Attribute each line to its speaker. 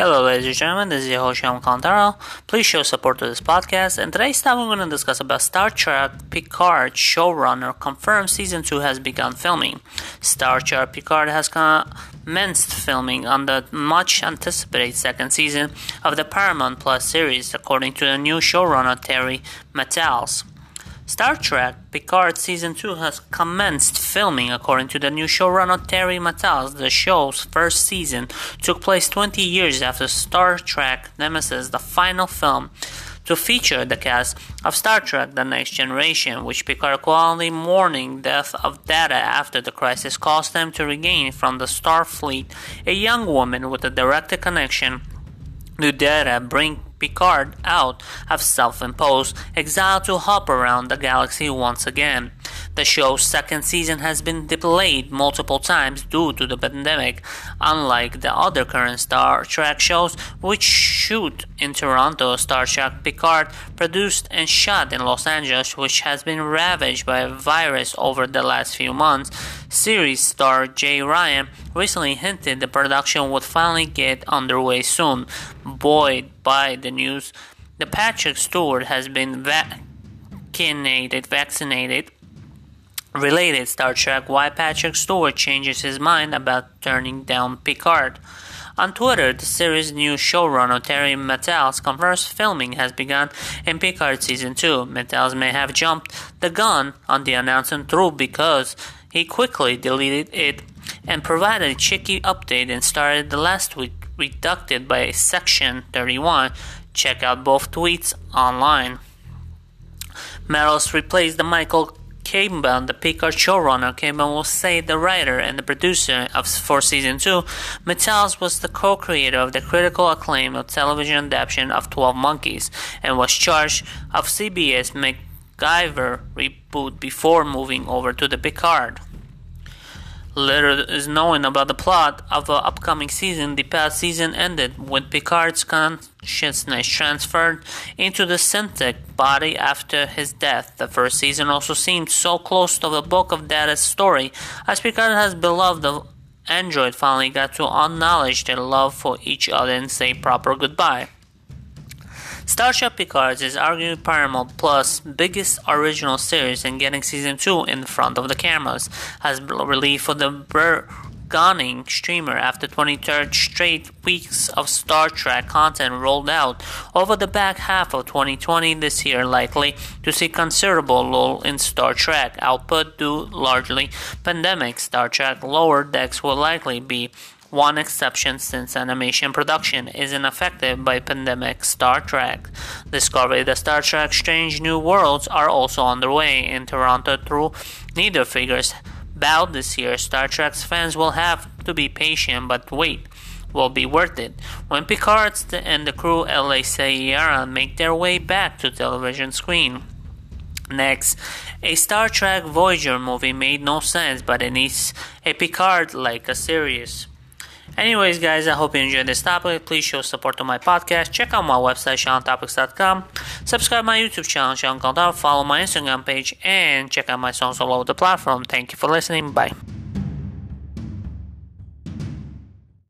Speaker 1: Hello, ladies and gentlemen, this is your host. Please show support to this podcast. And today's time, we're going to discuss about Star Trek Picard showrunner confirmed season 2 has begun filming. Star Trek Picard has commenced filming on the much anticipated second season of the Paramount Plus series, according to the new showrunner Terry Matalas. Star Trek Picard Season 2 has commenced filming according to the new showrunner Terry Matalas. The show's first season took place 20 years after Star Trek Nemesis, the final film to feature the cast of Star Trek The Next Generation, which Picard quietly mourning death of Data after the crisis caused them to regain from the Starfleet a young woman with a direct connection to Data bring Picard out of self imposed exile to hop around the galaxy once again. The show's second season has been delayed multiple times due to the pandemic, unlike the other current Star Trek shows, which shoot in Toronto. Star Trek Picard, produced and shot in Los Angeles, which has been ravaged by a virus over the last few months. Series star Jeri Ryan recently hinted the production would finally get underway soon. Buoyed by the news, the Patrick Stewart has been vaccinated. Vaccinated related Star Trek why Patrick Stewart changes his mind about turning down Picard. On Twitter, the series' new showrunner Terry Matalas confirms filming has begun in Picard Season 2. Matalas may have jumped the gun on the announcement through because he quickly deleted it and provided a cheeky update and started the last week reducted by Section 31. Check out both tweets online. Matalas replaced the Michael Chabon, the Picard showrunner, Chabon will say the writer and the producer of for season two. Matalas was the co-creator of the critical acclaim of television adaptation of Twelve Monkeys and was charged of CBS MacGyver reboot before moving over to the Picard. Little is known about the plot of the upcoming season. The past season ended with Picard's consciousness transferred into the synthetic body after his death. The first season also seemed so close to the book of Data's story, as Picard has beloved the android finally got to acknowledge their love for each other and say proper goodbye. Star Trek Picard is arguably Paramount Plus' biggest original series and getting season 2 in front of the cameras has relief for the burgeoning streamer after 23rd straight weeks of Star Trek content rolled out over the back half of 2020 this year likely to see considerable lull in Star Trek output due largely pandemic. Star Trek lower decks will likely be one exception since animation production isn't affected by pandemic Star Trek. Discovery the Star Trek Strange New Worlds are also underway in Toronto through neither figures bout this year. Star Trek's fans will have to be patient but wait will be worth it. When Picard and the crew La Sirena make their way back to television screen. Next, a Star Trek Voyager movie made no sense, but it needs a Picard like a series. Anyways, guys, I hope you enjoyed this topic. Please show support to my podcast. Check out my website, SeanTopics.com. Subscribe my YouTube channel, Sean Follow my Instagram page, and check out my songs all over the platform. Thank you for listening. Bye.